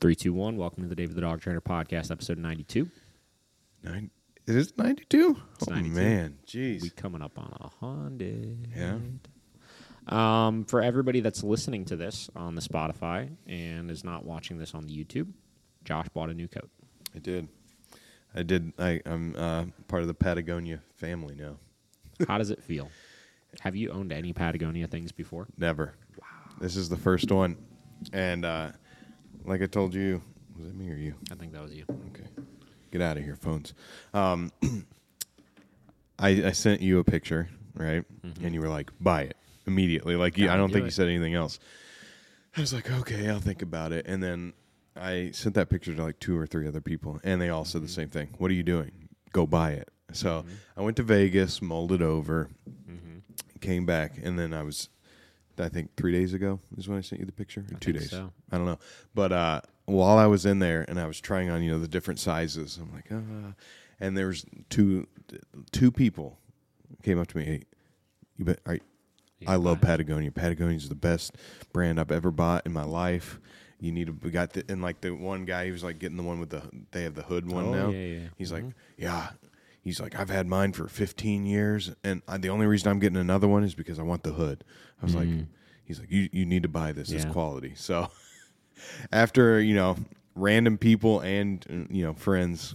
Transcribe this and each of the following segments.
Three, two, one. Welcome to the David the Dog Trainer podcast, episode ninety-two. Nine, it is 92? It's oh, 92. man. Jeez. We coming up on a hundred. Yeah. Um, for everybody that's listening to this on the Spotify and is not watching this on the YouTube, Josh bought a new coat. I did. I did. I, I'm uh, part of the Patagonia family now. How does it feel? Have you owned any Patagonia things before? Never. Wow. This is the first one. And uh, like I told you, was it me or you? I think that was you. Okay. Get out of here, phones. Um, I, I sent you a picture, right? Mm-hmm. And you were like, buy it immediately. Like, you, I don't do think it. you said anything else. I was like, okay, I'll think about it. And then I sent that picture to like two or three other people, and they all said the mm-hmm. same thing. What are you doing? Go buy it. So mm-hmm. I went to Vegas, mulled it over, came back, and then I was, I think three days ago is when I sent you the picture. Or two days. so. I don't know. But uh, while I was in there and I was trying on, you know, the different sizes, I'm like, uh, and there's two two people came up to me. Hey, you bet. Are, I love Patagonia. Patagonia's the best brand I've ever bought in my life. You need to we got the and like the one guy he was like getting the one with the they have the hood one Oh, now. yeah, yeah. He's like, yeah. He's like, I've had mine for 15 years, and I, the only reason I'm getting another one is because I want the hood. I was like, mm. he's like, you you need to buy this. It's quality. So after you know random people and you know friends,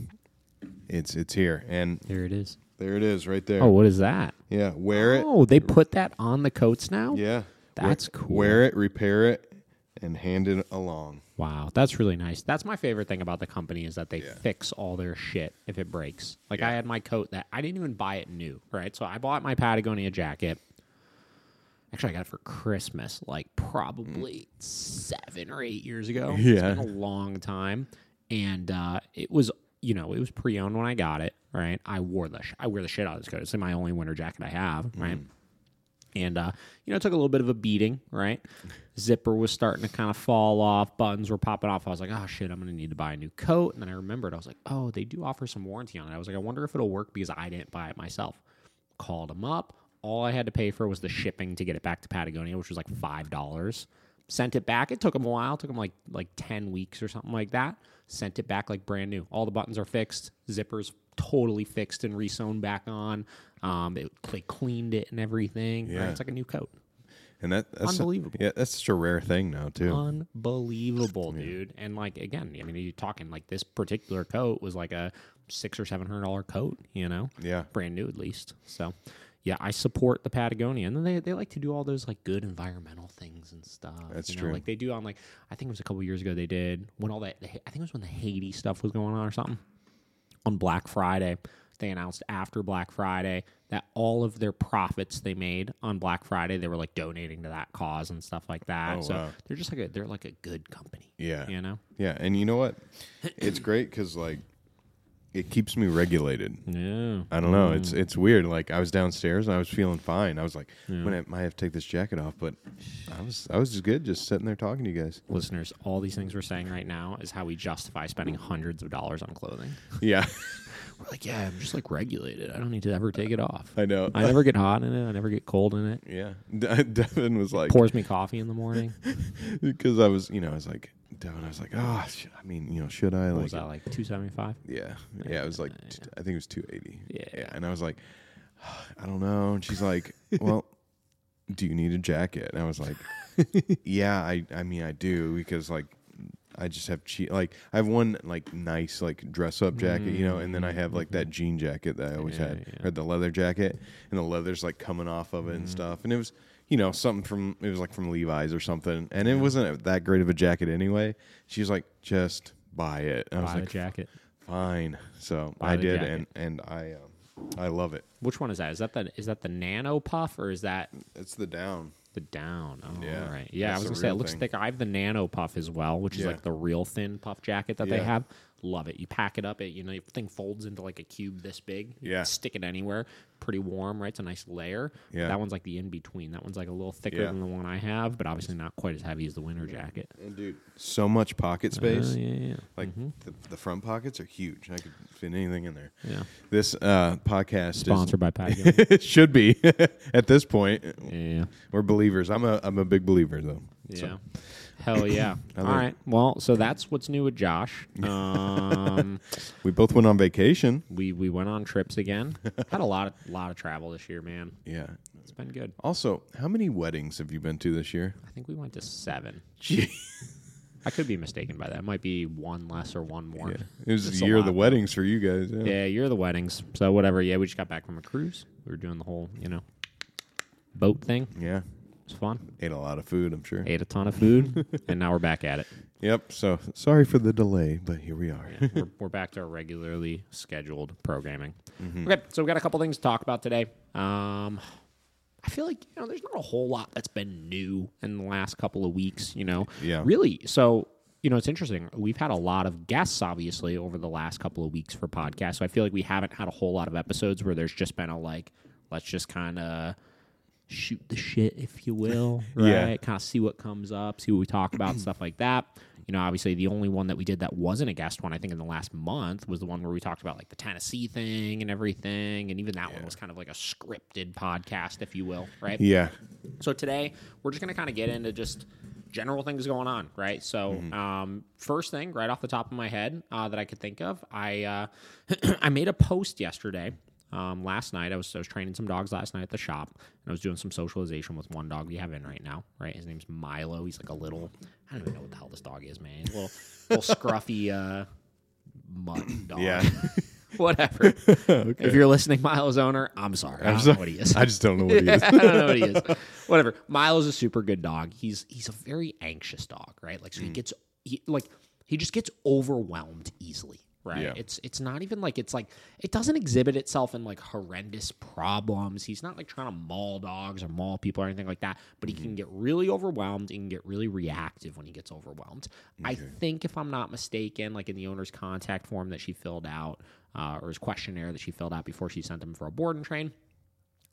it's it's here, and There it is. there it is right there. Oh, what is that? yeah, wear it. Oh, they put that on the coats now? Yeah, That's We- cool. Wear it, repair it, and hand it along. Wow, that's really nice. That's my favorite thing about the company is that they Yeah. fix all their shit if it breaks. Like I had my coat that I didn't even buy it new, right? So I bought my Patagonia jacket. Actually, I got it for Christmas, like probably seven or eight years ago. it's Yeah. been a long time, and uh, it was you know it was pre-owned when I got it. Right, I wore the sh- I wear the shit out of this coat. It's my only winter jacket I have. Right and uh, you know, it took a little bit of a beating, right? Zipper was starting to kind of fall off, buttons were popping off. I was like, oh shit, I'm gonna need to buy a new coat. And then I remembered, I was like, oh, they do offer some warranty on it. I was like, I wonder if it'll work because I didn't buy it myself. Called them up. All I had to pay for was the shipping to get it back to Patagonia, which was like five dollars. Sent it back. It took them a while. It took them like like ten weeks or something like that. Sent it back like brand new. All the buttons are fixed. Zippers totally fixed and resewn back on. Um, it, they cleaned it and everything. right? Yeah. It's like a new coat. And that that's Unbelievable. yeah, that's such a rare thing now too. Unbelievable, dude. And like again, I mean, you're talking like this particular coat was like a six or seven hundred dollar coat, you know, yeah, brand new at least. So, yeah, I support the Patagonia, and then they they like to do all those like good environmental things and stuff. That's you know? true. Like they do on like I think it was a couple years ago they did when all that I think it was when the Haiti stuff was going on or something on Black Friday. They announced after Black Friday that all of their profits they made on Black Friday they were like donating to that cause and stuff like that. Oh, so wow. they're just like a they're like a good company. yeah, You know? yeah. And you know what? It's great because like it keeps me regulated. Yeah. I don't know. It's mm. it's weird. Like I was downstairs and I was feeling fine. I was like, when I might have to take this jacket off, but I was I was just good, just sitting there talking to you guys. Listeners, all these things we're saying right now is how we justify spending hundreds of dollars on clothing. Yeah, We're like, yeah, I'm just like regulated. I don't need to ever take it off. I know. I never get hot in it. I never get cold in it. yeah, De- Devin was like, Pours me coffee in the morning. because I was, you know, I was like, Devin, I was like, oh, sh- I mean, you know, should I What like? was that like? Two seventy five. Yeah, yeah. It was like, t- I think it was two eighty. Yeah. yeah. And I was like, I don't know. And she's like, well, do you need a jacket? And I was like, yeah, I, I mean, I do because like. I just have cheap, like I have one like nice like dress up jacket, you know, and then I have like that mm-hmm. jean jacket that I always Yeah, had, yeah. or the leather jacket, and the leather's like coming off of it and mm-hmm. stuff, and it was, you know, something from it was like from Levi's or something, and it wasn't that great of a jacket anyway. She was like, just buy it. And I was Buy like, jacket. fine. So Buy I the did, jacket. and and I um, I love it. Which one is that? Is that the is that the nano puff or is that It's the down. the down? Oh, Yeah. all right. Yeah, I That's was the gonna say it real looks thing. thick. I have the nano puff as well, which is Yeah. like the real thin puff jacket that they Yeah. have. Love it. You pack it up, it you know, the thing folds into like a cube this big. Yeah. stick it anywhere. Pretty warm, right? It's a nice layer. Yeah. That one's like the in between. That one's like a little thicker Yeah. than the one I have, but obviously not quite as heavy as the winter jacket. And dude, so much pocket space. Uh, yeah, yeah. Like the, the front pockets are huge. I could fit anything in there. Yeah. This uh, podcast is Sponsored by Patagonia. is it should be at this point. yeah. We're believers. I'm a I'm a big believer though. Yeah. Hell yeah! All right. Well, so that's what's new with Josh. Um, We both went on vacation. we we went on trips again. Had a lot of lot of travel this year, man. Yeah. It's been good. Also, how many weddings have you been to this year? I think we went to seven. Gee. I could be mistaken by that. It might be one less or one more. Yeah. It was It's the year of the lot. weddings for you guys. Yeah. Yeah, you're the weddings. So whatever. Yeah, we just got back from a cruise. We were doing the whole, you know, boat thing. Yeah. It was fun. Ate a lot of food, I'm sure. Ate a ton of food, and now we're back at it. Yep. So sorry for the delay, but here we are. Yeah, we're, we're back to our regularly scheduled programming. Mm-hmm. Okay, so we got a couple things to talk about today. Um, I feel like you know, there's not a whole lot that's been new in the last couple of weeks. You know, Yeah. really. So you know, it's interesting. We've had a lot of guests, obviously, over the last couple of weeks for podcasts. So I feel like we haven't had a whole lot of episodes where there's just been a like, let's just kind of shoot the shit, if you will, right? Yeah. Kind of see what comes up, see what we talk about, stuff like that. You know, obviously, the only one that we did that wasn't a guest one, I think, in the last month was the one where we talked about like the Tennessee thing and everything, and even that one was kind of like a scripted podcast, if you will, right? Yeah. So today we're just going to kind of get into just general things going on, right? So um, first thing, right off the top of my head uh, that I could think of, I uh, I made a post yesterday. Um, last night I was I was training some dogs last night at the shop, and I was doing some socialization with one dog we have in right now. Right, his name's Milo. He's like a little I don't even know what the hell this dog is, man. He's a little little scruffy uh, mutt dog. Yeah. Whatever. If you're listening, Milo's owner, I'm sorry. I don't sorry. know what he is. I just don't know what he is. I don't know what he is. Whatever. Milo's a super good dog. He's he's a very anxious dog, right? Like so Mm. he gets he like he just gets overwhelmed easily, right? Yeah. It's it's not even like it's like it doesn't exhibit itself in like horrendous problems. He's not like trying to maul dogs or maul people or anything like that, but he Mm-hmm. can get really overwhelmed. He can get really reactive when he gets overwhelmed. I think if I'm not mistaken, like in the owner's contact form that she filled out, uh, or his questionnaire that she filled out before she sent him for a board and train,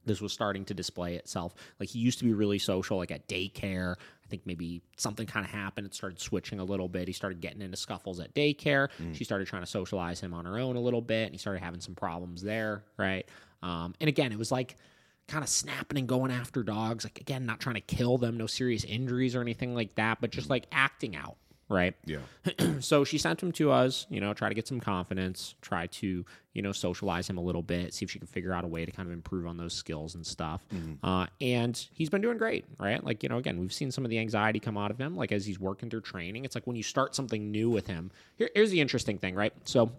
this was starting to display itself. Like he used to be really social, like at daycare. I think maybe something kind of happened. It started switching a little bit. He started getting into scuffles at daycare. She started trying to socialize him on her own a little bit, and he started having some problems there, right? Um, and again, it was like kind of snapping and going after dogs. Like again, not trying to kill them, no serious injuries or anything like that, but just like acting out, right? Yeah. so she sent him to us, you know, try to get some confidence, try to, you know, socialize him a little bit, see if she could figure out a way to kind of improve on those skills and stuff. Uh, and he's been doing great, right? Like, you know, again, we've seen some of the anxiety come out of him, like as he's working through training. It's like when you start something new with him. Here, here's the interesting thing, right? So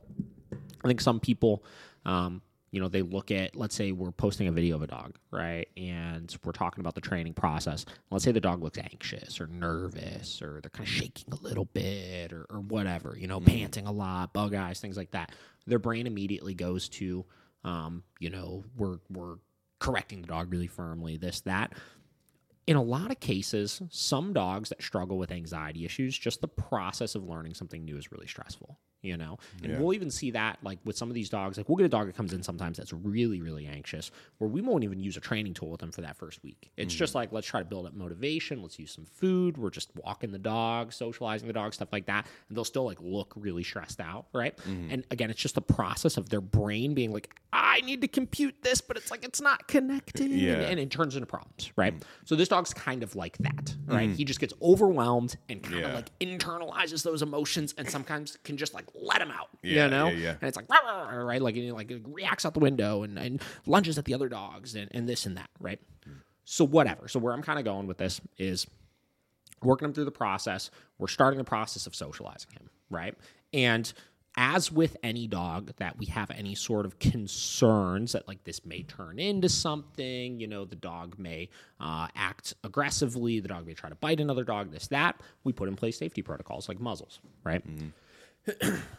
I think some people, um, you know, they look at, let's say we're posting a video of a dog, right? And we're talking about the training process. Let's say the dog looks anxious or nervous or they're kind of shaking a little bit or, or whatever, you know, panting a lot, bug eyes, things like that. Their brain immediately goes to, um, you know, we're, we're correcting the dog really firmly, this, that in a lot of cases, some dogs that struggle with anxiety issues, just the process of learning something new is really stressful, you know? And Yeah. we'll even see that like with some of these dogs. Like we'll get a dog that comes in sometimes that's really, really anxious, where we won't even use a training tool with them for that first week. It's mm-hmm. just like, let's try to build up motivation. Let's use some food. We're just walking the dog, socializing the dog, stuff like that. And they'll still like look really stressed out, right? Mm-hmm. And again, it's just the process of their brain being like, I need to compute this, but it's like it's not connected. Yeah. And, and it turns into problems, right? Mm. So this dog's kind of like that, right? Mm. He just gets overwhelmed and kind of like internalizes those emotions and sometimes can just like let him out, Yeah, you know? yeah, yeah. And it's like, "Rah, rah, rah," right? Like, and he, like it reacts out the window and, and lunges at the other dogs and, and this and that, right? So whatever. So where I'm kind of going with this is working him through the process. We're starting the process of socializing him, right? And as with any dog that we have any sort of concerns that like this may turn into something, you know, the dog may uh, act aggressively, the dog may try to bite another dog, this, that, we put in place safety protocols like muzzles, right?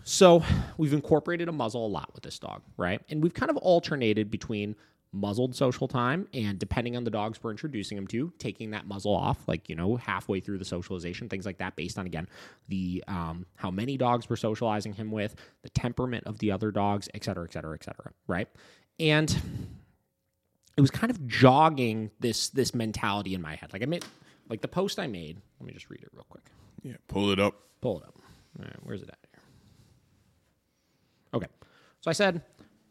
So we've incorporated a muzzle a lot with this dog, right? And we've kind of alternated between muzzled social time and depending on the dogs we're introducing them to, taking that muzzle off, like, you know, halfway through the socialization, things like that, based on again the um, how many dogs we're socializing him with, the temperament of the other dogs, et cetera, et cetera, et cetera, right? And it was kind of jogging this this mentality in my head. Like I made like the post I made, let me just read it real quick. Yeah. Pull it up. Pull it up. All right, where's it at. So I said,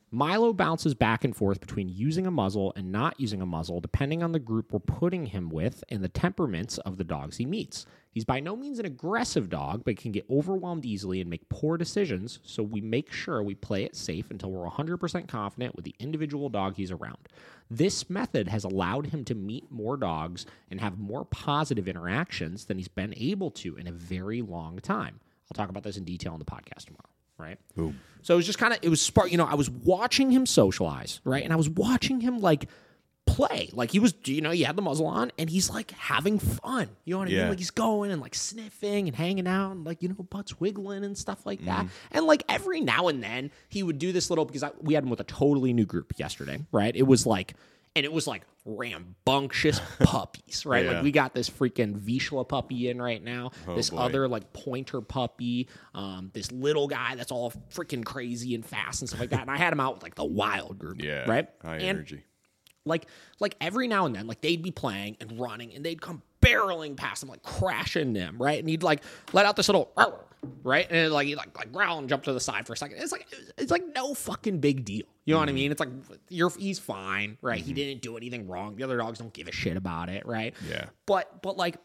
Milo bounces back and forth between using a muzzle and not using a muzzle, depending on the group we're putting him with and the temperaments of the dogs he meets. He's by no means an aggressive dog, but can get overwhelmed easily and make poor decisions, so we make sure we play it safe until we're 100% confident with the individual dog he's around. This method has allowed him to meet more dogs and have more positive interactions than he's been able to in a very long time. I'll talk about this in detail on the podcast tomorrow, right? Boom. So it was just kind of it was spark. You know, I was watching him socialize, right, and I was watching him like play. Like he was, you know, he had the muzzle on, and he's like having fun. You know what I Yeah. mean? Like he's going and like sniffing and hanging out, and like you know, butts wiggling and stuff like that. Mm-hmm. And like every now and then he would do this little because I, we had him with a totally new group yesterday, right? It was like. And it was like rambunctious puppies, right? Yeah. Like we got this freaking Vizsla puppy in right now. this boy. other like pointer puppy, um, this little guy that's all freaking crazy and fast and stuff like that. And I had him out with like the wild group, Yeah. right? High and energy. like like every now and then, like they'd be playing and running, and they'd come barreling past him, like crashing them, right? And he'd like let out this little right, and like he'd like like growl and jump to the side for a second. It's like it's like no fucking big deal. You know what I mean? It's like you're he's fine, right? He didn't do anything wrong. The other dogs don't give a shit about it, right? Yeah. But but like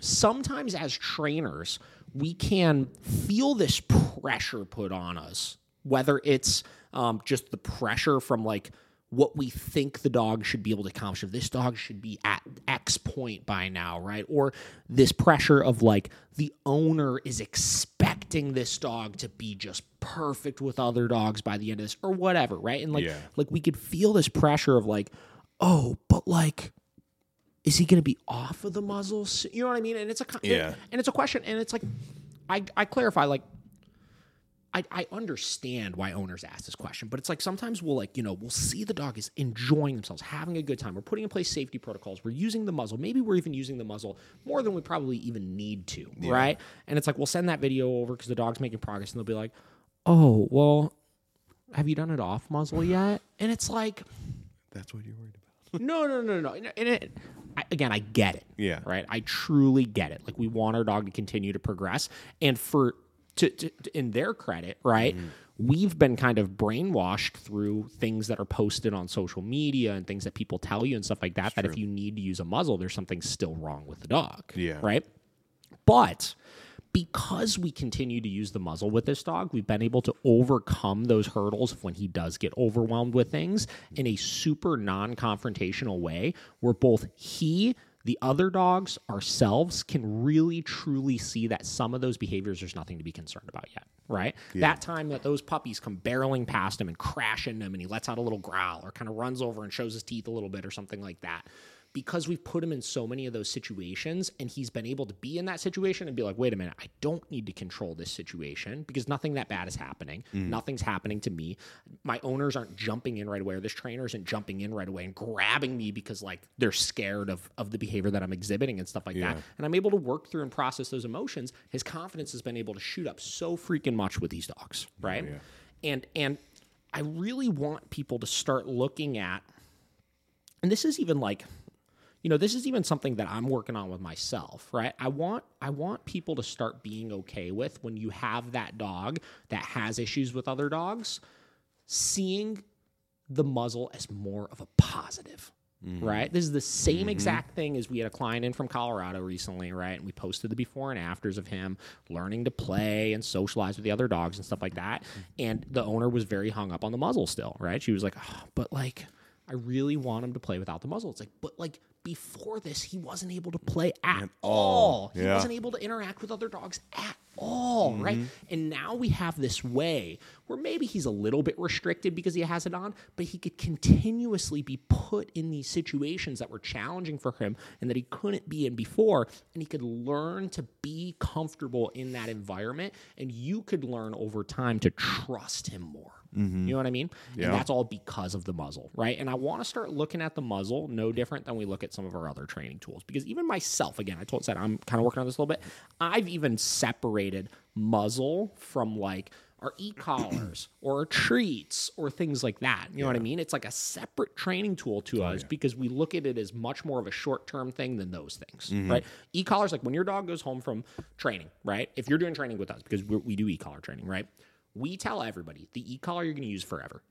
sometimes as trainers, we can feel this pressure put on us, whether it's um, just the pressure from like what we think the dog should be able to accomplish. If this dog should be at X point by now, right? Or this pressure of like the owner is expecting this dog to be just perfect with other dogs by the end of this, or whatever, right? And like, Yeah. like we could feel this pressure of like, oh, but like is he going to be off of the muzzles? You know what I mean? And it's a Yeah. and it's a question, and it's like I I clarify like. I, I understand why owners ask this question, but it's like sometimes we'll like, you know, we'll see the dog is enjoying themselves, having a good time. We're putting in place safety protocols. We're using the muzzle. Maybe we're even using the muzzle more than we probably even need to, right? And it's like we'll send that video over because the dog's making progress, and they'll be like, "Oh, well, have you done it off muzzle yet?" And it's like, That's what you're worried about. no, no, no, no. And it, I, again, I get it. Yeah. Right. I truly get it. Like we want our dog to continue to progress, and for to, to, to- in their credit, right. Mm-hmm. We've been kind of brainwashed through things that are posted on social media and things that people tell you and stuff like that. that if you need to use a muzzle, there's something still wrong with the dog. Yeah. Right. But because we continue to use the muzzle with this dog, we've been able to overcome those hurdles of when he does get overwhelmed with things in a super non confrontational way where both he, the other dogs, ourselves can really truly see that some of those behaviors there's nothing to be concerned about yet, right? That time that those puppies come barreling past him and crash into him and he lets out a little growl or kind of runs over and shows his teeth a little bit or something like that because we've put him in so many of those situations and he's been able to be in that situation and be like, wait a minute, I don't need to control this situation because nothing that bad is happening. Mm-hmm. Nothing's happening to me. My owners aren't jumping in right away, or this trainer isn't jumping in right away and grabbing me because like they're scared of, of the behavior that I'm exhibiting and stuff like that. And I'm able to work through and process those emotions. His confidence has been able to shoot up so freaking much with these dogs, oh, right? And and I really want people to start looking at and this is even like you know this is even something that i'm working on with myself right? I want i want people to start being okay with when you have that dog that has issues with other dogs seeing the muzzle as more of a positive mm-hmm. right? This is the same mm-hmm. exact thing as we had a client in from colorado recently right? And we posted the before and afters of him learning to play and socialize with the other dogs and stuff like that. Mm-hmm. And the owner was very hung up on the muzzle still right? She was like oh, but like I really want him to play without the muzzle. It's like, but like before this, he wasn't able to play at all. He Yeah. wasn't able to interact with other dogs at all, right? Mm-hmm. And now we have this way where maybe he's a little bit restricted because he has it on, but he could continuously be put in these situations that were challenging for him and that he couldn't be in before. And he could learn to be comfortable in that environment. And you could learn over time to trust him more. Mm-hmm. You know what I mean? Yeah. And that's all because of the muzzle, right? And I want to start looking at the muzzle no different than we look at some of our other training tools. Because even myself, again, I told said I'm kind of working on this a little bit. I've even separated muzzle from like our e-collars or our treats or things like that. You know what I mean? It's like a separate training tool to oh, us because we look at it as much more of a short-term thing than those things, mm-hmm. right? E-collars, like when your dog goes home from training, right? If you're doing training with us, because we we do e-collar training, right? We tell everybody the e-collar you're going to use forever.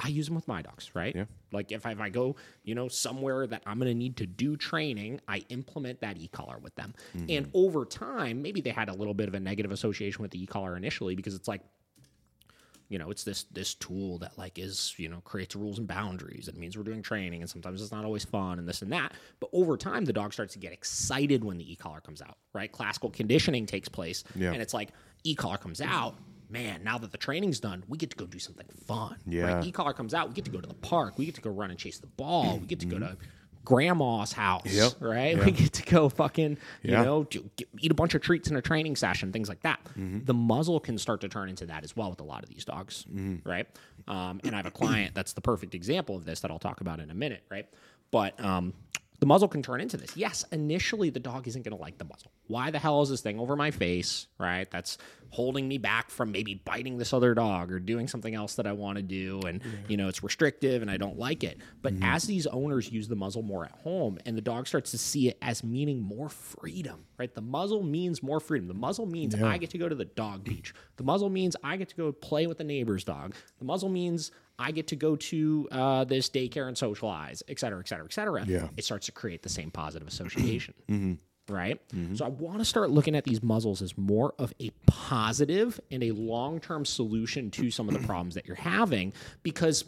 I use them with my dogs, right? Yeah. Like if I, if I go, you know, somewhere that I'm going to need to do training, I implement that e-collar with them. Mm-hmm. And over time, maybe they had a little bit of a negative association with the e-collar initially because it's like, you know, it's this this tool that like is you know creates rules and boundaries. It means we're doing training, and sometimes it's not always fun, and this and that. But over time, the dog starts to get excited when the e-collar comes out. Right, classical conditioning takes place, Yeah. and it's like e-collar comes out. Man, now that the training's done, we get to go do something fun. Yeah. Right? E-collar comes out, we get to go to the park, we get to go run and chase the ball, we get to go to grandma's house, Yep. right? Yeah. We get to go fucking, you Yeah. know, do, get, eat a bunch of treats in a training session, things like that. The muzzle can start to turn into that as well with a lot of these dogs, right? Um, and I have a client that's the perfect example of this that I'll talk about in a minute, right? But um, the muzzle can turn into this. Yes, initially the dog isn't going to like the muzzle. Why the hell is this thing over my face, right? That's holding me back from maybe biting this other dog or doing something else that I want to do. And, you know, it's restrictive and I don't like it. But mm-hmm. as these owners use the muzzle more at home and the dog starts to see it as meaning more freedom, right? The muzzle means more freedom. The muzzle means I get to go to the dog beach. The muzzle means I get to go play with the neighbor's dog. The muzzle means I get to go to uh, this daycare and socialize, et cetera, et cetera, et cetera. Yeah. It starts to create the same positive association. Right? So I want to start looking at these muzzles as more of a positive and a long term solution to some of the problems that you're having because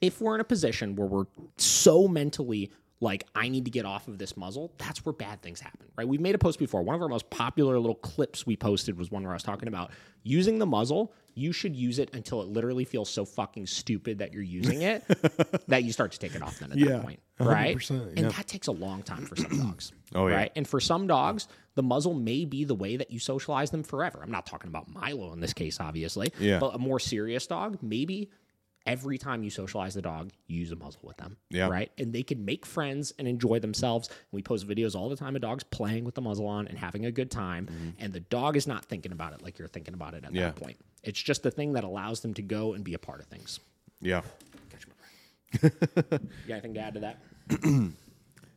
if we're in a position where we're so mentally like I need to get off of this muzzle, that's where bad things happen, right? We've made a post before. One of our most popular little clips we posted was one where I was talking about using the muzzle. You should use it until it literally feels so fucking stupid that you're using it that you start to take it off then at Yeah, that point, right? 100%, And that takes a long time for some dogs. Oh, yeah. Right. And for some dogs, the muzzle may be the way that you socialize them forever. I'm not talking about Milo in this case, obviously. Yeah. But a more serious dog, maybe every time you socialize the dog, you use a muzzle with them. Yeah. Right. And they can make friends and enjoy themselves. We post videos all the time of dogs playing with the muzzle on and having a good time. And the dog is not thinking about it like you're thinking about it at Yeah. that point. It's just the thing that allows them to go and be a part of things. Yeah. Catch my breath. you got anything to add to that?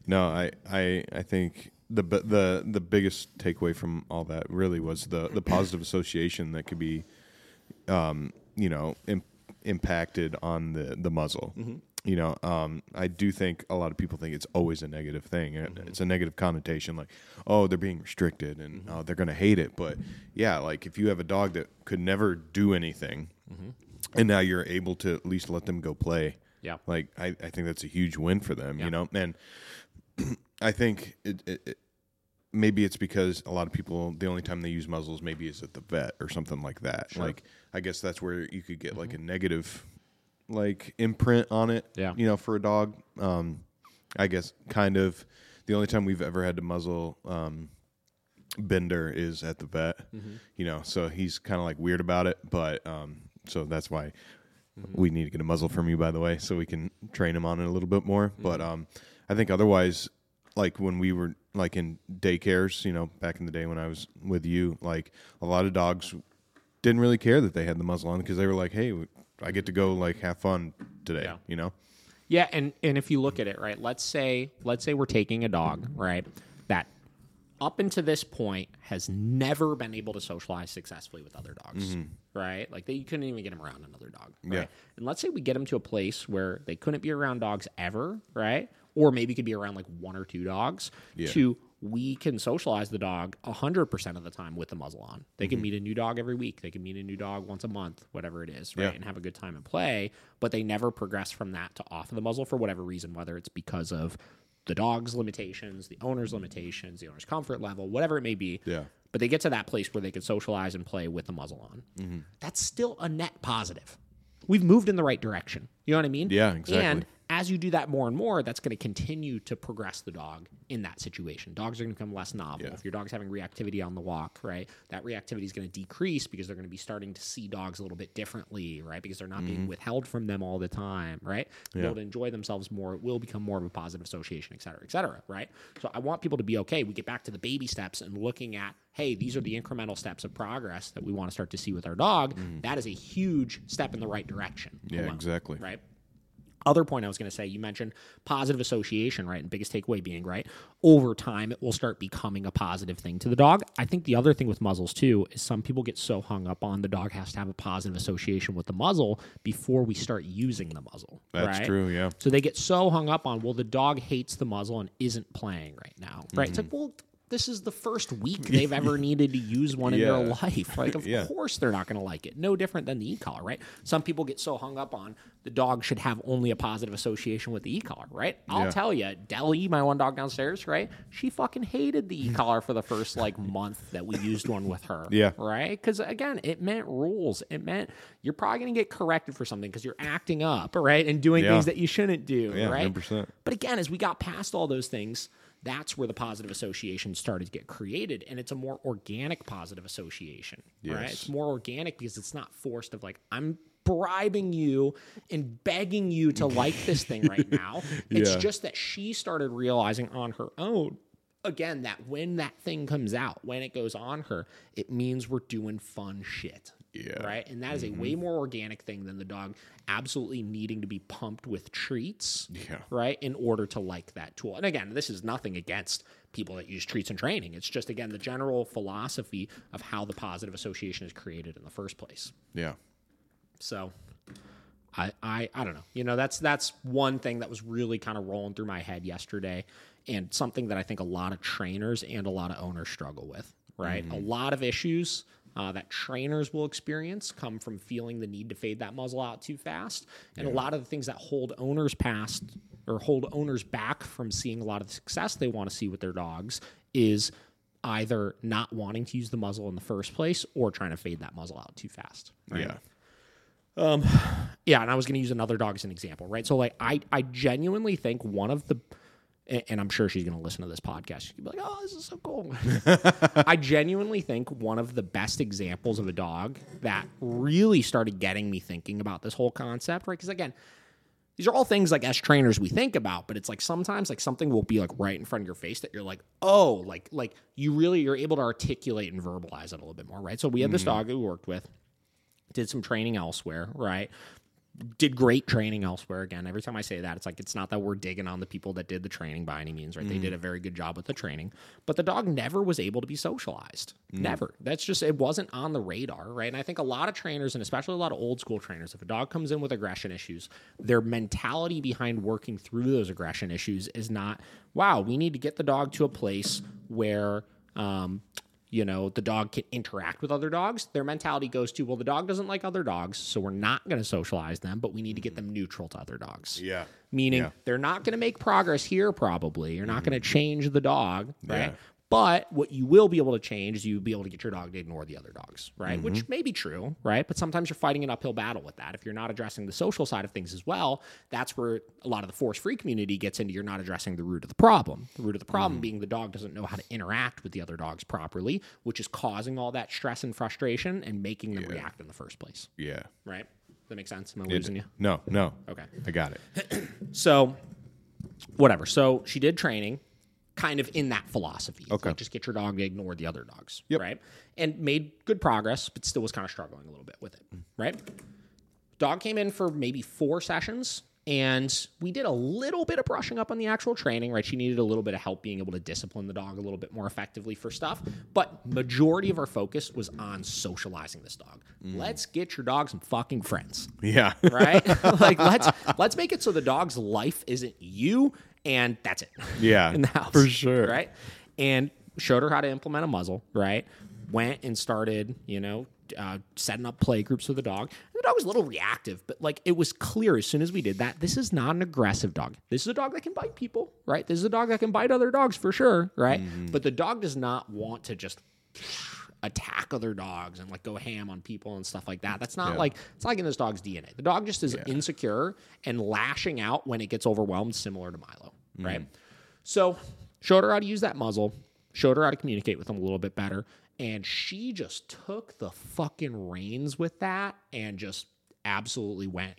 No, I, I, I think the the the biggest takeaway from all that really was the the positive association that could be, um, you know, im- impacted on the the muzzle. Mm-hmm. You know, um, I do think a lot of people think it's always a negative thing. It- mm-hmm. It's a negative connotation, like, oh, they're being restricted and mm-hmm. oh, they're going to hate it. But yeah, like if you have a dog that could never do anything, and now you're able to at least let them go play. Yeah. Like I, I think that's a huge win for them, Yeah. you know. And I think it, it, it maybe it's because a lot of people the only time they use muzzles maybe is at the vet or something like that. Like I guess that's where you could get like a negative like imprint on it. Mm-hmm. Yeah. You know, for a dog. Um I guess kind of the only time we've ever had to muzzle um Bender is at the vet. Mm-hmm. You know, so he's kind of like weird about it, but um so that's why Mm-hmm. we need to get a muzzle from you by the way so we can train him on it a little bit more Mm-hmm. but um i think otherwise like when we were like in daycares you know back in the day when i was with you like a lot of dogs didn't really care that they had the muzzle on because they were like hey i get to go like have fun today Yeah. you know Yeah, and and if you look at it, right, let's say let's say we're taking a dog, right, that up until this point has never been able to socialize successfully with other dogs, mm-hmm. right? Like they you couldn't even get him around another dog, right? Yeah. And let's say we get them to a place where they couldn't be around dogs ever, right? Or maybe could be around like one or two dogs. Yeah. To we can socialize the dog 100% of the time with the muzzle on. They can meet a new dog every week. They can meet a new dog once a month, whatever it is, right? Yeah. And have a good time and play, but they never progress from that to off of the muzzle for whatever reason, whether it's because of the dog's limitations, the owner's limitations, the owner's comfort level, whatever it may be. Yeah. But they get to that place where they can socialize and play with the muzzle on. Mm-hmm. That's still a net positive. We've moved in the right direction. You know what I mean? Yeah, exactly. And as you do that more and more, that's going to continue to progress the dog in that situation. Dogs are going to become less novel. Yeah. If your dog's having reactivity on the walk, right, that reactivity is going to decrease because they're going to be starting to see dogs a little bit differently, right? Because they're not being withheld from them all the time, right? Mm-hmm. Yeah. to enjoy themselves more. It will become more of a positive association, et cetera, et cetera, right? So I want people to be okay. We get back to the baby steps and looking at, hey, these are the incremental steps of progress that we want to start to see with our dog. That is a huge step in the right direction. Mm-hmm. Yeah, alone, exactly. Right. Other point I was going to say, you mentioned positive association, right? And biggest takeaway being, right, over time, it will start becoming a positive thing to the dog. I think the other thing with muzzles, too, is some people get so hung up on the dog has to have a positive association with the muzzle before we start using the muzzle. That's right? true. Yeah. So they get so hung up on, well, the dog hates the muzzle and isn't playing right now, right? It's like, mm-hmm. well, this is the first week they've ever needed to use one in their life. Like, of Yeah. course they're not going to like it. No different than the e-collar, right? Some people get so hung up on the dog should have only a positive association with the e-collar, right? I'll Yeah. tell you, Deli, my one dog downstairs, right? She fucking hated the e-collar for the first like month that we used one with her. Yeah. Right? Because again, it meant rules. It meant you're probably going to get corrected for something because you're acting up, right? And doing things that you shouldn't do, right? 100%. But again, as we got past all those things, that's where the positive association started to get created. And it's a more organic positive association, right? It's more organic because it's not forced of like, I'm bribing you and begging you to like this thing right now. It's Yeah. just that she started realizing on her own. Again, that when that thing comes out, when it goes on her, it means we're doing fun shit. Yeah. Right. And that is a mm-hmm. way more organic thing than the dog absolutely needing to be pumped with treats Yeah. right in order to like that tool and again this is nothing against people that use treats in training it's just again the general philosophy of how the positive association is created in the first place Yeah. so I, I I don't know. You know, that's that's one thing that was really kind of rolling through my head yesterday and something that I think a lot of trainers and a lot of owners struggle with, right? A mm-hmm. lot of issues uh, that trainers will experience come from feeling the need to fade that muzzle out too fast. And a lot of the things that hold owners past or hold owners back from seeing a lot of the success they want to see with their dogs is either not wanting to use the muzzle in the first place or trying to fade that muzzle out too fast. Right? Yeah. yeah, and I was going to use another dog as an example, right? So, like, I I genuinely think one of the, and and I'm sure she's going to listen to this podcast. She'll be like, "Oh, this is so cool." I genuinely think one of the best examples of a dog that really started getting me thinking about this whole concept, right? Because again, these are all things like as trainers we think about, but it's like sometimes like something will be like right in front of your face that you're like, oh, like like you really you're able to articulate and verbalize it a little bit more, right? So we had this mm-hmm. dog who we worked with, did some training elsewhere, right? Did great training elsewhere. Again, every time I say that, it's like it's not that we're digging on the people that did the training by any means, right? They did a very good job with the training, but the dog never was able to be socialized. Never. That's just it wasn't on the radar, right? And I think a lot of trainers, and especially a lot of old school trainers, if a dog comes in with aggression issues, their mentality behind working through those aggression issues is not, wow, we need to get the dog to a place where um, you know, the dog can interact with other dogs. Their mentality goes to, well, the dog doesn't like other dogs, so we're not going to socialize them, but we need to get mm. them neutral to other dogs. Yeah. Meaning Yeah. they're not going to make progress here, probably. You're not mm-hmm. going to change the dog, right? Yeah. But what you will be able to change is you'll be able to get your dog to ignore the other dogs, right? Which mm-hmm. may be true, right? But sometimes you're fighting an uphill battle with that. If you're not addressing the social side of things as well, that's where a lot of the force free community gets into you're not addressing the root of the problem. The root of the problem mm-hmm. being the dog doesn't know how to interact with the other dogs properly, which is causing all that stress and frustration and making them react in the first place, Yeah. right? Does that make sense? Am I losing you? No, no. Okay. I got it. So, whatever. So she did training, kind of in that philosophy. It's Okay. Like just get your dog to ignore the other dogs, Yep. right? And made good progress, but still was kind of struggling a little bit with it, right? Dog came in for maybe four sessions. And we did a little bit of brushing up on the actual training, right? She needed a little bit of help being able to discipline the dog a little bit more effectively for stuff. But majority of our focus was on socializing this dog. Mm. Let's get your dog some fucking friends Yeah. right? like let's let's make it so the dog's life isn't you, and that's it. Yeah, in the house for sure. right? And showed her how to implement a muzzle, right? Went and started, you know, uh, setting up play groups with the dog. And the dog was a little reactive, but like it was clear as soon as we did that, this is not an aggressive dog. This is a dog that can bite people, right? This is a dog that can bite other dogs for sure, right? Mm-hmm. But the dog does not want to just attack other dogs and like go ham on people and stuff like that. That's not Yeah. like it's not like in this dog's DNA. The dog just is insecure and lashing out when it gets overwhelmed, similar to Milo, mm. right? So showed her how to use that muzzle, showed her how to communicate with him a little bit better, and she just took the fucking reins with that and just absolutely went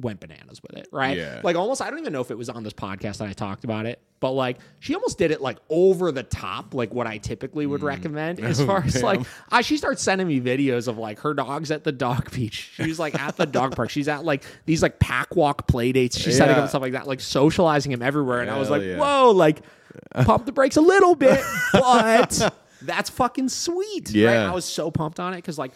went bananas with it, right? Yeah. Like almost, I don't even know if it was on this podcast that I talked about it, but like she almost did it like over the top, like what I typically would mm. recommend as Oh, far as like. I, she starts sending me videos of like her dogs at the dog beach. She's like at the dog park. She's at like these like pack walk play dates. She's setting up stuff like that, like socializing him everywhere. And I was like, yeah. whoa, like pump the brakes a little bit, but that's fucking sweet. Right? Yeah. I was so pumped on it because like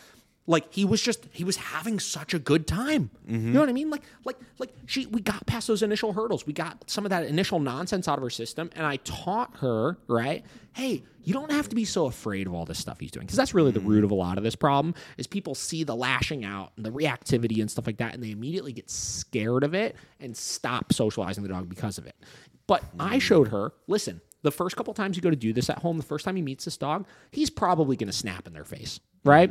like he was just he was having such a good time. Mm-hmm. You know what I mean? Like like like she we got past those initial hurdles. We got some of that initial nonsense out of her system and I taught her, right? Hey, you don't have to be so afraid of all this stuff he's doing because that's really the root of a lot of this problem is people see the lashing out and the reactivity and stuff like that and they immediately get scared of it and stop socializing the dog because of it. But I showed her, listen, the first couple times you go to do this at home, the first time he meets this dog, he's probably going to snap in their face, right?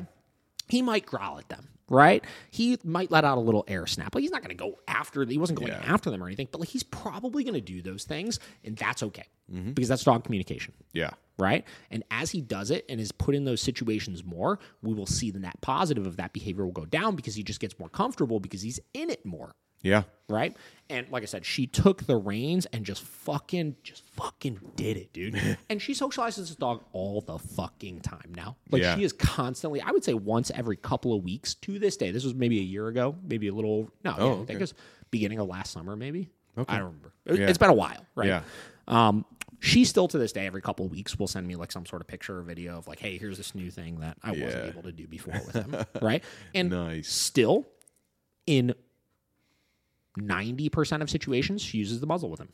He might growl at them, right? He might let out a little air snap. Like he's not going to go after. He wasn't going Yeah. after them or anything, but like he's probably going to do those things, and that's okay mm-hmm. because that's dog communication Yeah. right? And as he does it and is put in those situations more, we will see the net positive of that behavior will go down because he just gets more comfortable because he's in it more, Yeah. right? And like I said, she took the reins and just fucking, just fucking did it, dude. and she socializes this dog all the fucking time now. Like Yeah. she is constantly, I would say once every couple of weeks to this day. This was maybe a year ago, maybe a little, no, yeah, I Oh, think it was beginning of last summer, maybe. Okay. I don't remember. It- Yeah. It's been a while, right? Yeah. Um, she still to this day, every couple of weeks, will send me like some sort of picture or video of like, hey, here's this new thing that I wasn't Yeah. able to do before with him, right? And Nice. still, in ninety percent of situations, she uses the muzzle with him.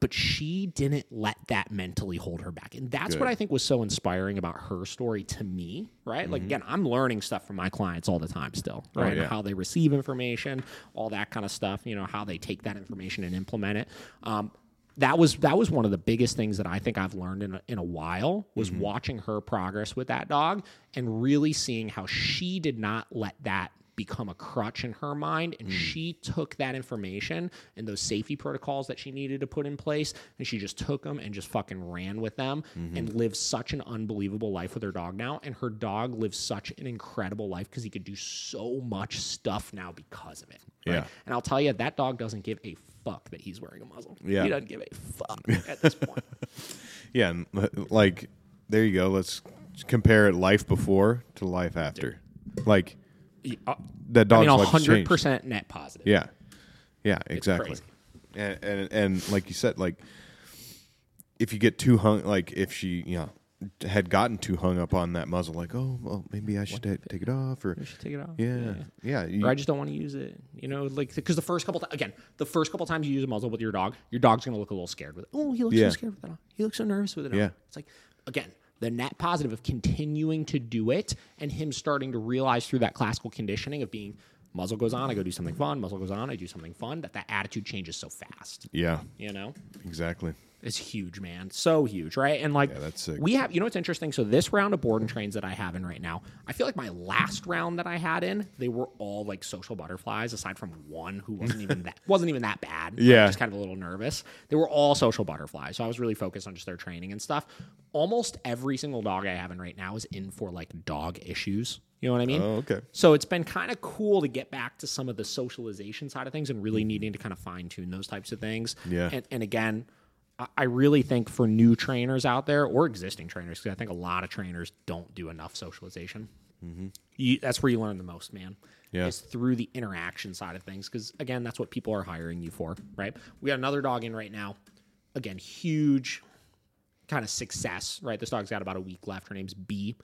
But she didn't let that mentally hold her back. And that's what I think was so inspiring about her story to me, right? Like, again, I'm learning stuff from my clients all the time still, right? Mm-hmm. Oh, yeah. How they receive information, all that kind of stuff, you know, how they take that information and implement it. Um, that was that was one of the biggest things that I think I've learned in a, in a while was Mm-hmm. watching her progress with that dog and really seeing how she did not let that become a crutch in her mind and she took that information and those safety protocols that she needed to put in place and she just took them and just fucking ran with them and lived such an unbelievable life with her dog now and her dog lives such an incredible life because he could do so much stuff now because of it right? Yeah. and I'll tell you that dog doesn't give a fuck that he's wearing a muzzle Yeah. he doesn't give a fuck at this point Yeah. and, uh, Like, there you go. Let's compare it life before to life after. Like, Uh, that I dog's mean, life has hundred percent net positive. Yeah. Yeah, exactly. And, and and like you said, like if you get too hung, like if she, you know, had gotten too hung up on that muzzle, like, oh, well, maybe I should ta- take it off, or You should take it off. yeah, yeah, you- Or I just don't want to use it. You know, like because the first couple ti- again, the first couple times you use a muzzle with your dog, your dog's gonna look a little scared with it. Oh, he looks Yeah. so scared with it. He looks so nervous with it. Yeah. It's like again, the net positive of continuing to do it and him starting to realize through that classical conditioning of being muzzle goes on, I go do something fun, muzzle goes on, I do something fun, that that attitude changes so fast. yeah, You know? exactly. It's huge, man. So huge, right? And like Yeah, that's sick. we have you know what's interesting? So this round of board and trains that I have in right now, I feel like my last round that I had in, they were all like social butterflies, aside from one who wasn't even that wasn't even that bad. Yeah. Just kind of a little nervous. They were all social butterflies. So I was really focused on just their training and stuff. Almost every single dog I have in right now is in for like dog issues. You know what I mean? Oh, okay. So it's been kind of cool to get back to some of the socialization side of things and really mm-hmm. needing to kind of fine tune those types of things. Yeah. And, and again, I- really think for new trainers out there or existing trainers, because I think a lot of trainers don't do enough socialization. You, that's where you learn the most, man. Yeah. Is through the interaction side of things. Because again, that's what people are hiring you for, right? We got another dog in right now. Again, huge kind of success, right? This dog's got about a week left. Her name's B.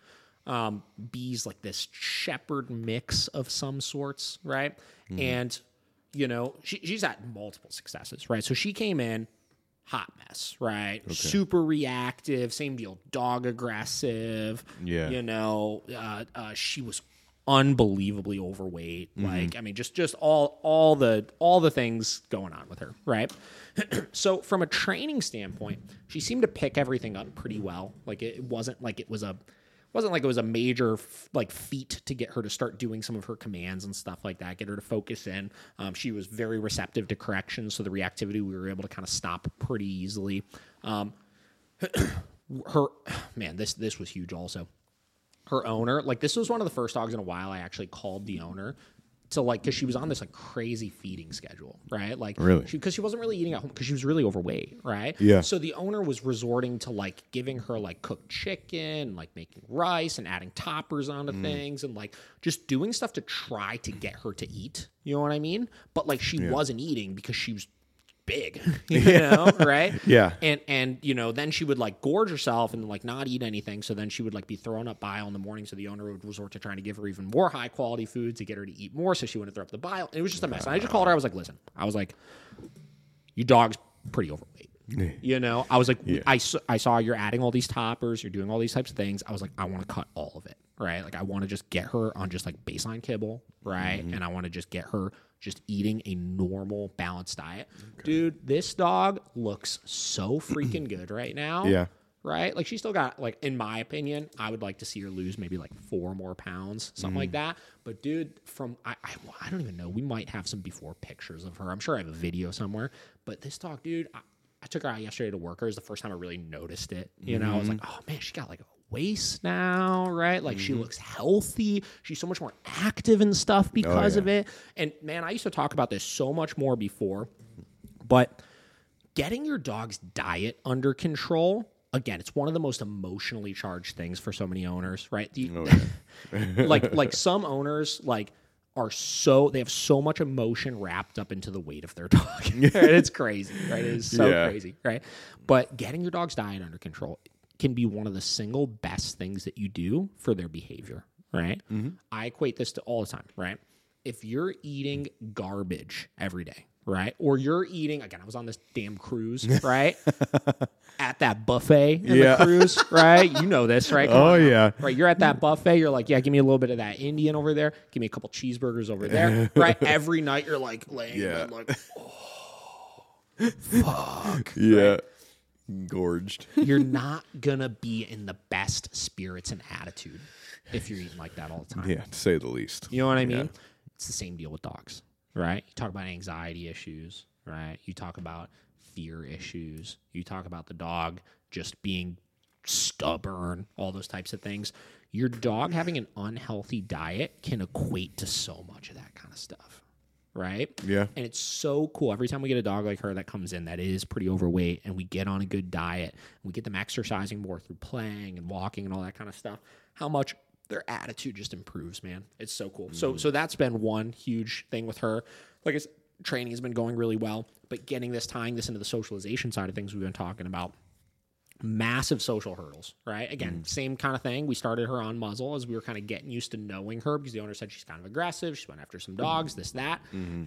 Um, B's like this shepherd mix of some sorts, right? And you know, she, she's had multiple successes, right? So she came in hot mess, right? Super reactive, same deal, dog aggressive. Yeah. you know, uh, uh, she was unbelievably overweight. Like, I mean, just just all all the all the things going on with her, right? so from a training standpoint, she seemed to pick everything up pretty well. Like it wasn't like it was a wasn't like it was a major f- like feat to get her to start doing some of her commands and stuff like that. Get her to focus in. Um, she was very receptive to corrections, so the reactivity we were able to kind of stop pretty easily. Um, her man, this this was huge also her owner like this was one of the first dogs in a while i actually called the owner to like because she was on this like crazy feeding schedule, right? Like Really? because she, wasn't really eating at home because she was really overweight, right? Yeah. So the owner was resorting to like giving her like cooked chicken, like making rice and adding toppers onto Mm. things and like just doing stuff to try to get her to eat. You know what I mean? But like she wasn't eating because she was big, you know, right? Yeah. And and you know, then she would like gorge herself and like not eat anything. So then she would like be throwing up bile in the morning. So the owner would resort to trying to give her even more high quality food to get her to eat more, so she wouldn't throw up the bile. And it was just a mess. And I just called her. I was like, listen, I was like, your dog's pretty overweight. You know, I was like, I I saw you're adding all these toppers, you're doing all these types of things. I was like, I want to cut all of it, right? Like, I want to just get her on just like baseline kibble, right? Mm-hmm. And I want to just get her just eating a normal, balanced diet. Dude, this dog looks so freaking good right now. Yeah. Right? Like, she still got, like, in my opinion, I would like to see her lose maybe like four more pounds, something like mm. that. But, dude, from, I, I, I don't even know. We might have some before pictures of her. I'm sure I have a video somewhere. But this dog, dude, I, I took her out yesterday to work. It was the first time I really noticed it. You know, I was mm-hmm. like, oh man, she got like a waist now, right? Like she mm-hmm. looks healthy. She's so much more active and stuff oh, because yeah. of it. And man, I used to talk about this so much more before, but getting your dog's diet under control. Again, it's one of the most emotionally charged things for so many owners, right? The- oh, like like some owners like are so they have so much emotion wrapped up into the weight of their dog. right? It's crazy, right? It is so Yeah. crazy, right? But getting your dog's diet under control can be one of the single best things that you do for their behavior, right? Mm-hmm. I equate this to all the time, right? If you're eating garbage every day, right? Or you're eating again, I was on this damn cruise, right? at that buffet in Yeah. the cruise, right? You know this, right? Come Oh, yeah. Right, you're at that buffet. You're like, yeah, give me a little bit of that Indian over there. Give me a couple cheeseburgers over there. right, every night you're like laying in Yeah. like, oh, fuck. Yeah. Gorged. You're not gonna be in the best spirits and attitude if you're eating like that all the time. Yeah, to say the least. You know what I mean? It's the same deal with dogs, right? You talk about anxiety issues, right? You talk about fear issues. You talk about the dog just being stubborn, all those types of things. Your dog having an unhealthy diet can equate to so much of that kind of stuff, right? Yeah. And it's so cool. Every time we get a dog like her that comes in that is pretty overweight and we get on a good diet and we get them exercising more through playing and walking and all that kind of stuff, how much their attitude just improves, man. It's so cool. So mm. so that's been one huge thing with her. Like I said, training has been going really well, but getting this tying this into the socialization side of things we've been talking about massive social hurdles, right? Again, mm. same kind of thing. We started her on muzzle as we were kind of getting used to knowing her because the owner said she's kind of aggressive. She went after some mm. dogs, this, that. Mm-hmm.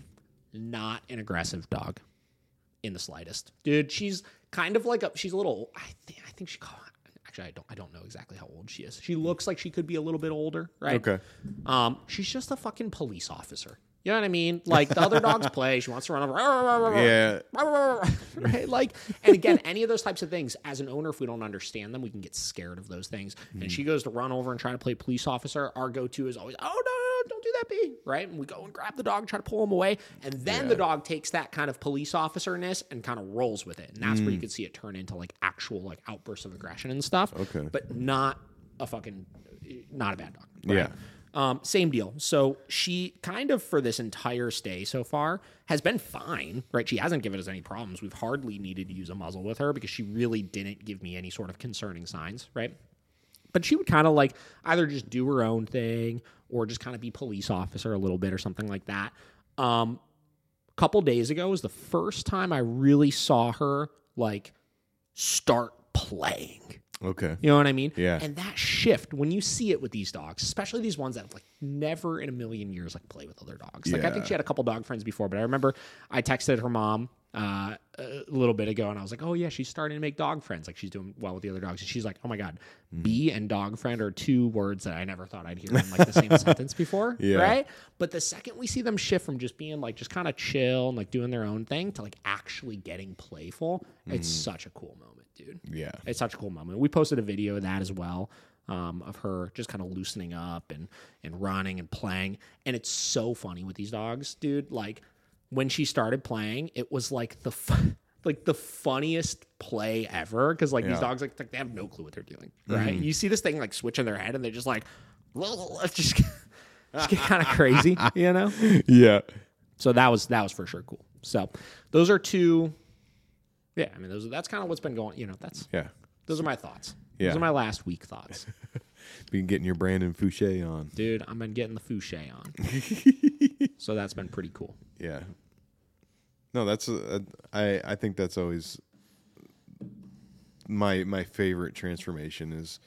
Not an aggressive dog in the slightest. Dude, she's kind of like a, she's a little, I think, I think she, actually, I don't, I don't know exactly how old she is. She looks like she could be a little bit older, right? Okay. Um, she's just a fucking police officer. You know what I mean? Like the other dogs play, she wants to run over. Yeah. right? Like, and again, any of those types of things, as an owner, if we don't understand them, we can get scared of those things. And mm. she goes to run over and try to play police officer. Our go to is always, oh, no, no, no, don't do that, B. Right? And we go and grab the dog, try to pull him away. And then the dog takes that kind of police officerness and kind of rolls with it. And that's where you mm. could see it turn into like actual like outbursts of aggression and stuff. Okay. But not a fucking, not a bad dog. right? Yeah. Um, same deal. So she kind of for this entire stay so far has been fine, right? She hasn't given us any problems. We've hardly needed to use a muzzle with her because she really didn't give me any sort of concerning signs, right? But she would kind of like either just do her own thing or just kind of be police officer a little bit or something like that. Um, a couple days ago was the first time I really saw her like start playing. Okay. You know what I mean? Yeah. And that shift when you see it with these dogs, especially these ones that have like never in a million years like play with other dogs. Like I think she had a couple dog friends before, but I remember I texted her mom uh, a little bit ago and I was like, "Oh yeah, she's starting to make dog friends. Like she's doing well with the other dogs." And she's like, "Oh my god, Mm. bee and dog friend are two words that I never thought I'd hear in like the same sentence before." Yeah. Right? But the second we see them shift from just being like just kind of chill and like doing their own thing to like actually getting playful, it's Mm. such a cool moment, dude. Yeah. It's such a cool moment. We posted a video of that as well, um, of her just kind of loosening up and and running and playing. And it's so funny with these dogs, dude. Like when she started playing, it was like the fu- like the funniest play ever because like these dogs like, like they have no clue what they're doing, right? You see this thing like switching their head and they're just like, just just get kind of crazy, you know. yeah. So that was that was for sure cool. So those are two. Yeah, I mean, those that's kind of what's been going. You know, that's Yeah. those are my thoughts. Yeah. Those are my last week thoughts, Been getting your Brandon Fouché on. dude. I've been getting the Fouché on, so that's been pretty cool. Yeah. No, that's uh, I I think that's always my my favorite transformation is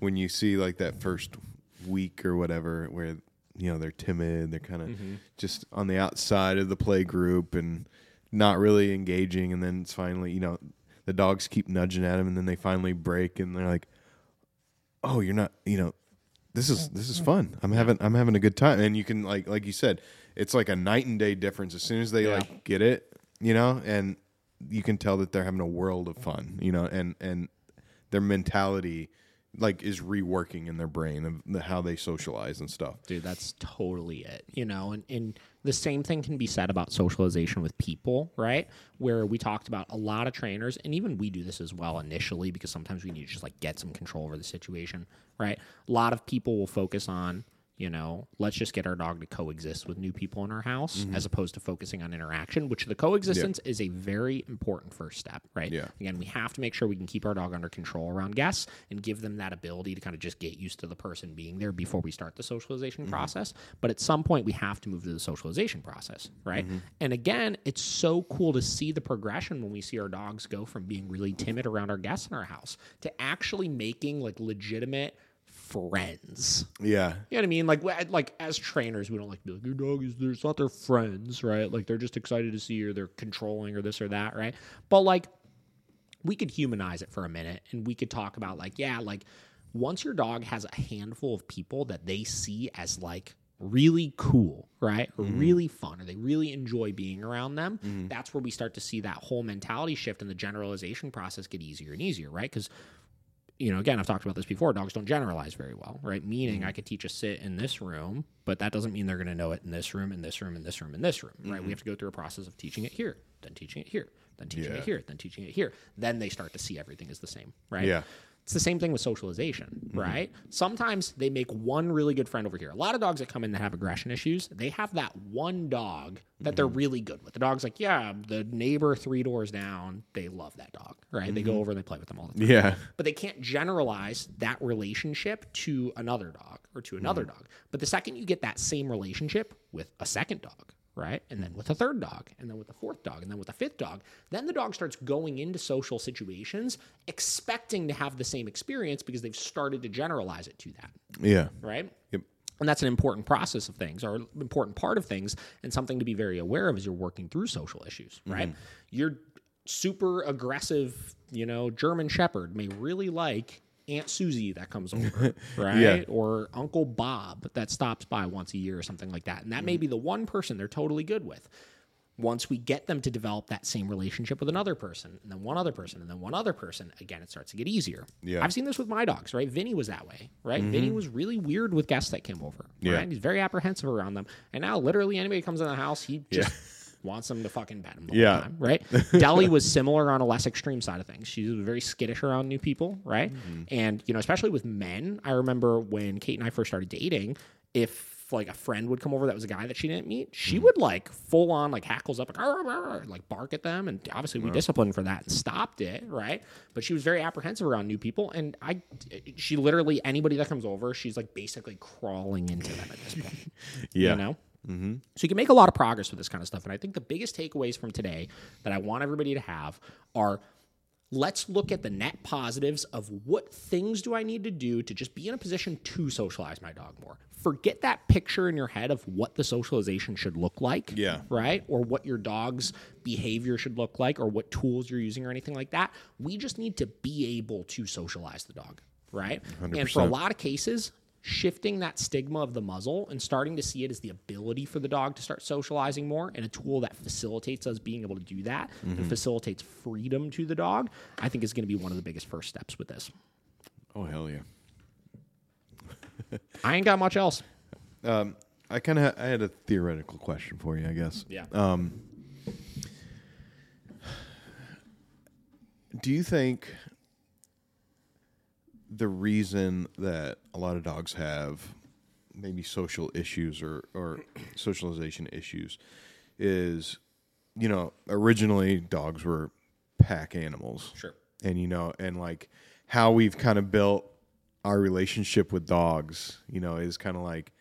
when you see like that first week or whatever where you know they're timid, they're kind of just on the outside of the play group and not really engaging and then it's finally, you know, the dogs keep nudging at him, and then they finally break and they're like oh, you're not, you know, this is this is fun. I'm having I'm having a good time, and you can like like you said, it's like a night and day difference. As soon as they Yeah. like get it, you know, and you can tell that they're having a world of fun, you know, and and their mentality like is reworking in their brain of the, how they socialize and stuff. dude that's totally it you know? And, and the same thing can be said about socialization with people right? Where we talked about a lot of trainers and even we do this as well initially because sometimes we need to just like get some control over the situation right? A lot of people will focus on you know let's just get our dog to coexist with new people in our house Mm-hmm. as opposed to focusing on interaction which the coexistence is a very important first step right? Yeah. again we have to make sure we can keep our dog under control around guests and give them that ability to kind of just get used to the person being there before we start the socialization process. But at some point we have to move to the socialization process right? And again it's so cool to see the progression when we see our dogs go from being really timid around our guests in our house to actually making like legitimate friends Yeah, you know what I mean? Like, like as trainers, we don't like to be like your dog is. There's not their friends, right? Like they're just excited to see you, or they're controlling, or this or that, right? But like, we could humanize it for a minute, and we could talk about like, yeah, like once your dog has a handful of people that they see as like really cool, right, or mm-hmm. really fun, or they really enjoy being around them, mm-hmm. that's where we start to see that whole mentality shift and the generalization process get easier and easier, right? Because you know, again, I've talked about this before. Dogs don't generalize very well, right? Meaning, mm-hmm. I could teach a sit in this room, but that doesn't mean they're going to know it in this room, in this room, in this room, in this room, right? We mm-hmm. have to go through a process of teaching it here, then teaching it here, then teaching Yeah. it here, then teaching it here. Then they start to see everything is the same, right? Yeah. It's the same thing with socialization, mm-hmm. right? Sometimes they make one really good friend over here. A lot of dogs that come in that have aggression issues, they have that one dog that they're mm-hmm. really good with. The dog's like, yeah, the neighbor three doors down, they love that dog, right? They go mm-hmm. over and they play with them all the time yeah, but they can't generalize that relationship to another dog or to another dog. But the second you get that same relationship with a second dog, right? And then with a third dog, and then with the fourth dog, and then with the fifth dog, then the dog starts going into social situations expecting to have the same experience because they've started to generalize it to that, yeah, right? yep, And that's an important process of things or an important part of things and something to be very aware of as you're working through social issues, mm-hmm. right? Your super aggressive, you know, German Shepherd may really like Aunt Susie that comes over, right? Yeah. Or Uncle Bob that stops by once a year or something like that. And that may mm-hmm. be the one person they're totally good with. Once we get them to develop that same relationship with another person, and then one other person, and then one other person, again, it starts to get easier. Yeah. I've seen this with my dogs, right? Vinny was that way, right? Vinny mm-hmm. was really weird with guests that came over. Yeah. Right? He's very apprehensive around them. And now literally anybody comes in the house, he just wants them to fucking pet him the Yeah. whole time, right? Deli was similar on a less extreme side of things. She was very skittish around new people, right? Mm-hmm. And, you know, especially with men, I remember when Kate and I first started dating, if like a friend would come over that was a guy that she didn't meet, she mm-hmm. would like full on like hackles up like, "Arr, arr, arr," like bark at them, and obviously we disciplined for that and stopped it, right? But she was very apprehensive around new people, and I, she literally anybody that comes over, she's like basically crawling into them at this point, yeah, you know. Mm-hmm. So you can make a lot of progress with this kind of stuff, and I think the biggest takeaways from today that I want everybody to have are let's look at the net positives of what things do I need to do to just be in a position to socialize my dog more. Forget that picture in your head of what the socialization should look like. Yeah. Right? Or what your dog's behavior should look like or what tools you're using or anything like that. We just need to be able to socialize the dog. Right? And for a lot of cases, shifting that stigma of the muzzle and starting to see it as the ability for the dog to start socializing more and a tool that facilitates us being able to do that and facilitates freedom to the dog, I think is going to be one of the biggest first steps with this. Oh hell yeah. I ain't got much else. Um, I kind of ha- I had a theoretical question for you, I guess. Yeah. Do you think the reason that a lot of dogs have maybe social issues or or socialization issues is you know originally dogs were pack animals. Sure. and you know and like how we've kind of built our relationship with dogs you know is kind of like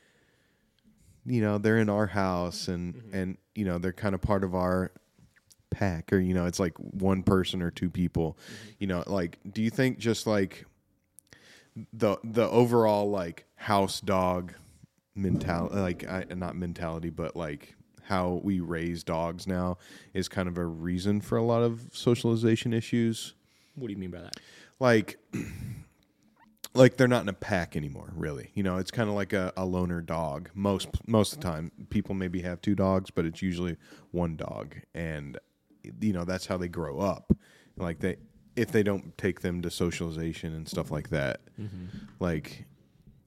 you know they're in our house and mm-hmm. and you know they're kind of part of our pack or you know it's like one person or two people. Mm-hmm. You know like do you think just like the the overall like house dog mentality like I, not mentality but like how we raise dogs now is kind of a reason for a lot of socialization issues. What do you mean by that? like like they're not in a pack anymore really. You know it's kind of like a, a loner dog. Most most of the time people maybe have two dogs but it's usually one dog. And you know that's how they grow up. Like they if they don't take them to socialization and stuff like that mm-hmm. like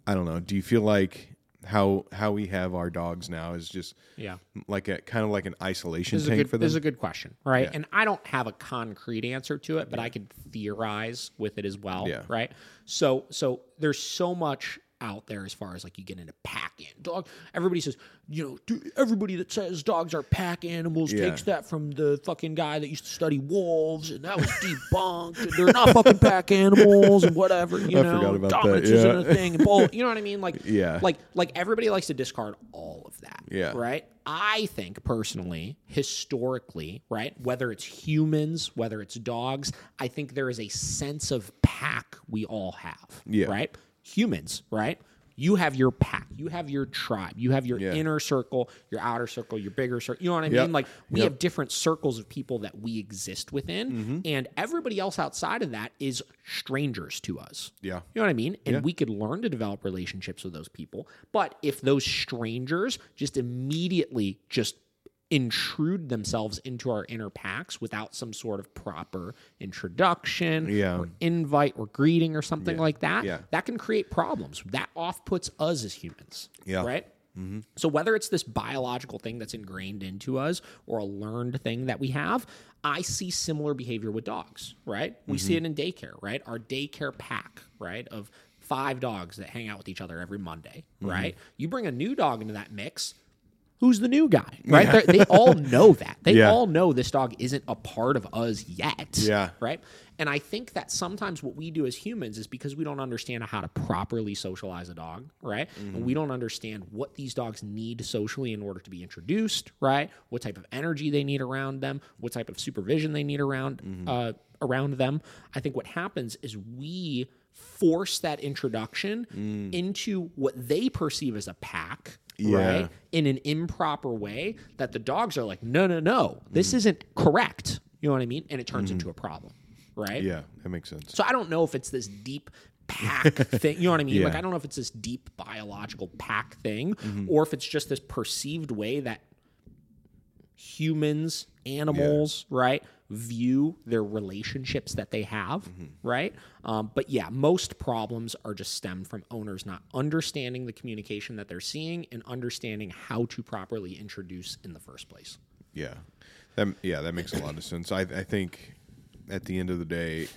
i don't know do you feel like how how we have our dogs now is just Yeah. like a kind of like an isolation This is, a tank good, for this is a good question, right? Yeah. And I don't have a concrete answer to it, but I could theorize with it as well, Yeah. right? So, so there's so much out there as far as like you get into pack in dog. Everybody says, you know, dude, everybody that says dogs are pack animals Yeah. takes that from the fucking guy that used to study wolves, and that was debunked. and they're not fucking pack animals and whatever. You I know, forgot about that, dominance isn't a thing. bull- you know what I mean? Like, Yeah. like like everybody likes to discard all of that. Yeah. Right. I think personally, historically, right, whether it's humans, whether it's dogs, I think there is a sense of pack we all have. Yeah. Right. Humans, right? You have your pack, you have your tribe, you have your Yeah. inner circle, your outer circle, your bigger circle. You know what I Yep. mean? Like we Yep. have different circles of people that we exist within, Mm-hmm. and everybody else outside of that is strangers to us. yeah You know what I mean? And Yeah. we could learn to develop relationships with those people. But if those strangers just immediately just intrude themselves into our inner packs without some sort of proper introduction Yeah. or invite or greeting or something like that, Yeah. that can create problems. That off puts us as humans. Yeah. Right? Mm-hmm. So whether it's this biological thing that's ingrained into us or a learned thing that we have, I see similar behavior with dogs, right? We see mm-hmm. it in daycare, right? Our daycare pack, right, of five dogs that hang out with each other every Monday, mm-hmm. right? You bring a new dog into that mix, who's the new guy, right? They're- They all know that. They Yeah. all know this dog isn't a part of us yet. Yeah. Right. And I think that sometimes what we do as humans is because we don't understand how to properly socialize a dog, right? And we mm-hmm. don't understand what these dogs need socially in order to be introduced, right? What type of energy they need around them, what type of supervision they need around mm-hmm. uh, around them. I think what happens is we force that introduction mm. into what they perceive as a pack, Yeah. right? In an improper way that the dogs are like, no, no, no, this isn't correct. You know what I mean? And it turns into a problem, right? yeah that makes sense So I don't know if it's this deep pack thing. You know what I mean? Yeah. Like I don't know if it's this deep biological pack thing, Mm-hmm. or if it's just this perceived way that humans, animals, right, view their relationships that they have, Mm-hmm. right? Um, but yeah, most problems are just stemmed from owners not understanding the communication that they're seeing and understanding how to properly introduce in the first place. Yeah, that yeah that makes a lot of sense. I I think at the end of the day,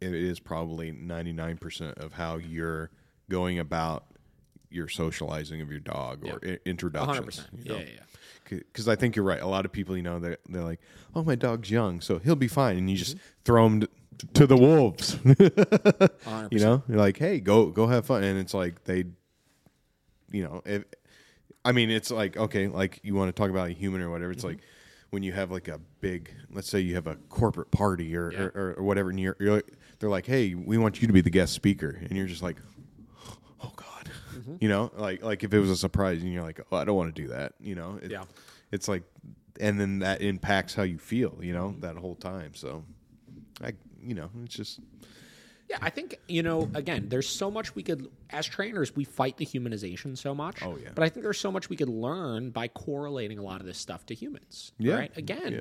it is probably ninety nine percent of how you're going about your socializing of your dog or i- introductions. 100%. you know? Yeah, yeah, yeah. Because I think you're right. A lot of people, you know, they're, they're like, "Oh, my dog's young, so he'll be fine," and you just Mm-hmm. throw him to, to the wolves. you know, you're like, "Hey, go go have fun," and it's like they, you know, if, I mean, it's like okay, like you want to talk about a human or whatever. Mm-hmm. It's like when you have like a big, let's say you have a corporate party or Yeah. or, or, whatever, and you're, you're like, they're like, "Hey, we want you to be the guest speaker," and you're just like, Mm-hmm. you know, like like if it was a surprise and you're like, "Oh, I don't want to do that," you know, it, Yeah. it's like, and then that impacts how you feel, you know, that whole time. So, I, you know, it's just Yeah, I think you know. Again, there's so much we could, as trainers, we fight the humanization so much. Oh, yeah. But I think there's so much we could learn by correlating a lot of this stuff to humans. Yeah. Right. Again, Yeah.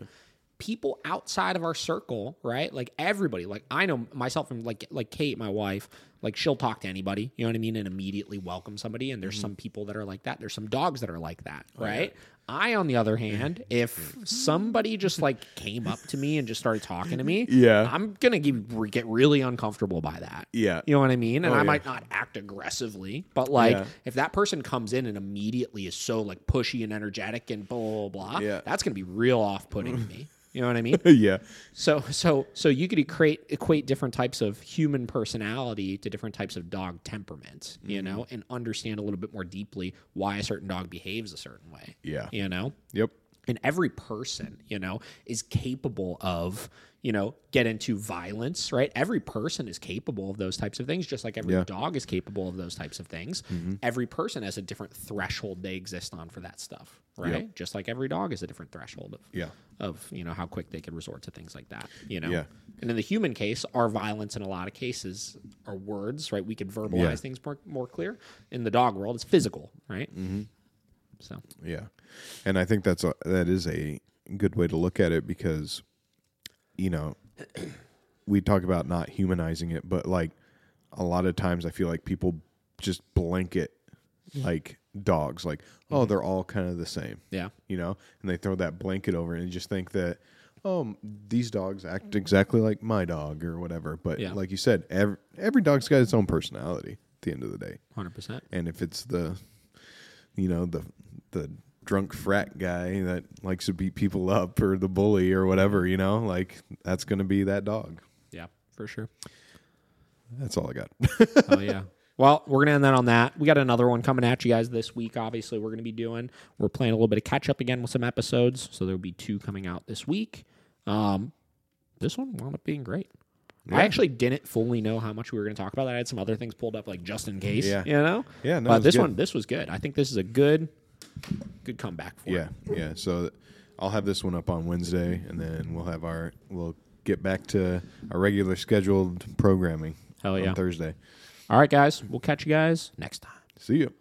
People outside of our circle, right? Like everybody. Like I know myself and like like Kate, my wife. Like she'll talk to anybody, you know what I mean, and immediately welcome somebody. And Mm-hmm. there's some people that are like that. There's some dogs that are like that, Oh, right? I, on the other hand, if somebody just like came up to me and just started talking to me, Yeah. I'm gonna get, get really uncomfortable by that. Yeah. You know what I mean? And Oh, I yeah. might not act aggressively, but like Yeah. if that person comes in and immediately is so like pushy and energetic and blah blah blah, Yeah. that's gonna be real off putting to me. You know what I mean? yeah. So so so you could equate equate different types of human personality to different types of dog temperament, you Mm-hmm. know, and understand a little bit more deeply why a certain dog behaves a certain way. Yeah. You know? Yep. and every person you know is capable of you know get into violence right? Every person is capable of those types of things just like every Yeah. dog is capable of those types of things. Every person has a different threshold they exist on for that stuff right? Just like every dog is a different threshold of Yeah. of you know how quick they can resort to things like that you know? Yeah. and in the human case our violence in a lot of cases are words right? We can verbalize Yeah. things more, more clear. In the dog world it's physical right? Mm-hmm. so. Yeah, and I think that's a, that is a good way to look at it because, you know, we talk about not humanizing it, but like a lot of times I feel like people just blanket like dogs, like oh mm-hmm. they're all kind of the same, yeah you know, and they throw that blanket over and just think that oh these dogs act exactly like my dog or whatever. But Yeah. like you said, every every dog's got its own personality at the end of the day. 100% And if it's the, you know, the the drunk frat guy that likes to beat people up or the bully or whatever, you know, like that's going to be that dog. yeah for sure That's all I got. oh yeah. Well, we're gonna end that on that. We got another one coming at you guys this week. Obviously, we're gonna be doing. We're playing a little bit of catch up again with some episodes, so there'll be two coming out this week. Um, this one wound up being great. I actually didn't fully know how much we were going to talk about. That. I had some other things pulled up, like just in case. Yeah. You know. Yeah, no, but this good. one, this was good. I think this is a good, good comeback for. yeah, it. yeah. So I'll have this one up on Wednesday, and then we'll have our we'll get back to our regular scheduled programming Hell yeah. on Thursday. All right, guys. We'll catch you guys next time. See you.